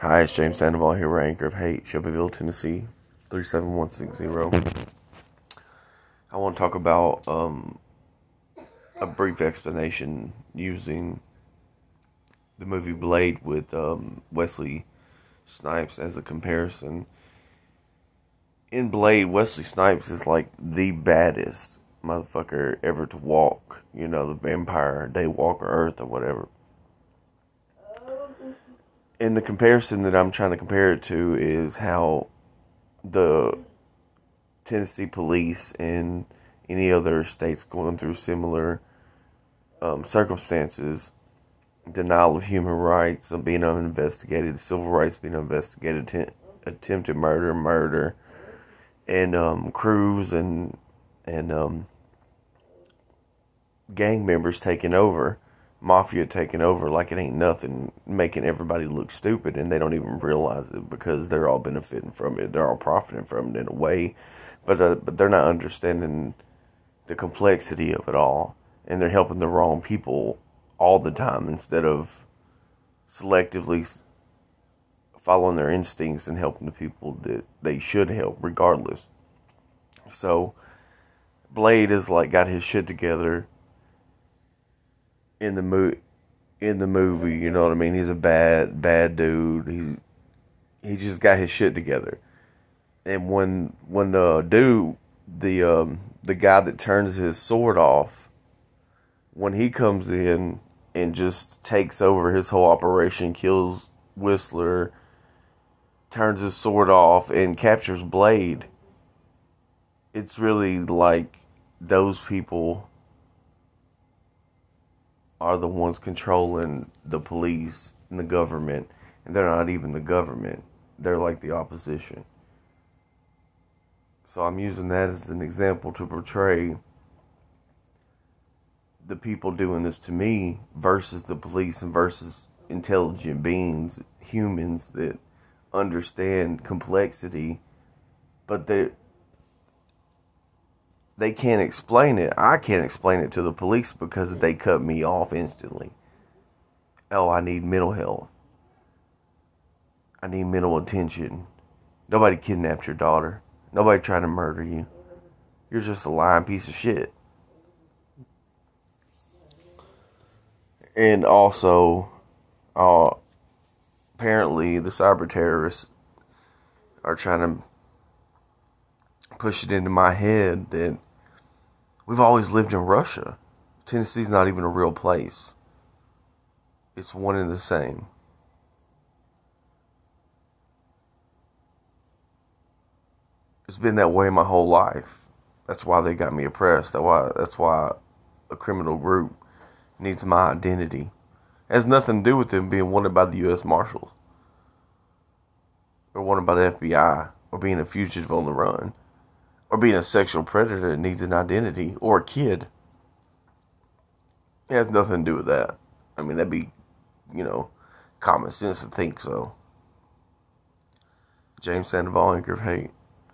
Hi, it's James Sandoval here, we're Anchor of Hate, Shelbyville, Tennessee, 37160. I want to talk about um, a brief explanation using the movie Blade with um, Wesley Snipes as a comparison. In Blade, Wesley Snipes is like the baddest motherfucker ever to walk. You know, the vampire, Daywalker Earth, or whatever and the comparison that I'm trying to compare it to is how the Tennessee police and any other states going through similar um, circumstances, denial of human rights, of being uninvestigated, civil rights being investigated, att- attempted murder, murder, and um, crews and and um, gang members taking over mafia taking over like it ain't nothing, making everybody look stupid, and they don't even realize it because they're all benefiting from it. They're all profiting from it in a way, but uh, but they're not understanding the complexity of it all, and they're helping the wrong people all the time instead of selectively following their instincts and helping the people that they should help regardless. So Blade has like got his shit together in the mo- in the movie. You know what I mean? He's a bad bad dude. He he just got his shit together. And when when the dude the um, the guy that turns his sword off, when he comes in and just takes over his whole operation, kills Whistler, turns his sword off, and captures Blade. It's really like those people are the ones controlling the police and the government, and they're not even the government. They're like the opposition. So I'm using that as an example to portray the people doing this to me versus the police and versus intelligent beings, humans that understand complexity, but they they can't explain it. I can't explain it to the police because they cut me off instantly. Oh, I need mental health. I need mental attention. Nobody kidnapped your daughter. Nobody tried to murder you. You're just a lying piece of shit. And also, uh, apparently, the cyber terrorists are trying to push it into my head that We've always lived in Russia. Tennessee's not even a real place. It's one and the same. It's been that way my whole life. That's why they got me oppressed. That's why that's why a criminal group needs my identity. It has nothing to do with them being wanted by the US Marshals. Or wanted by the FBI or being a fugitive on the run or being a sexual predator that needs an identity or a kid. It has nothing to do with that. I mean, that'd be, you know, common sense to think so. James Sandoval, Anchor of Hate.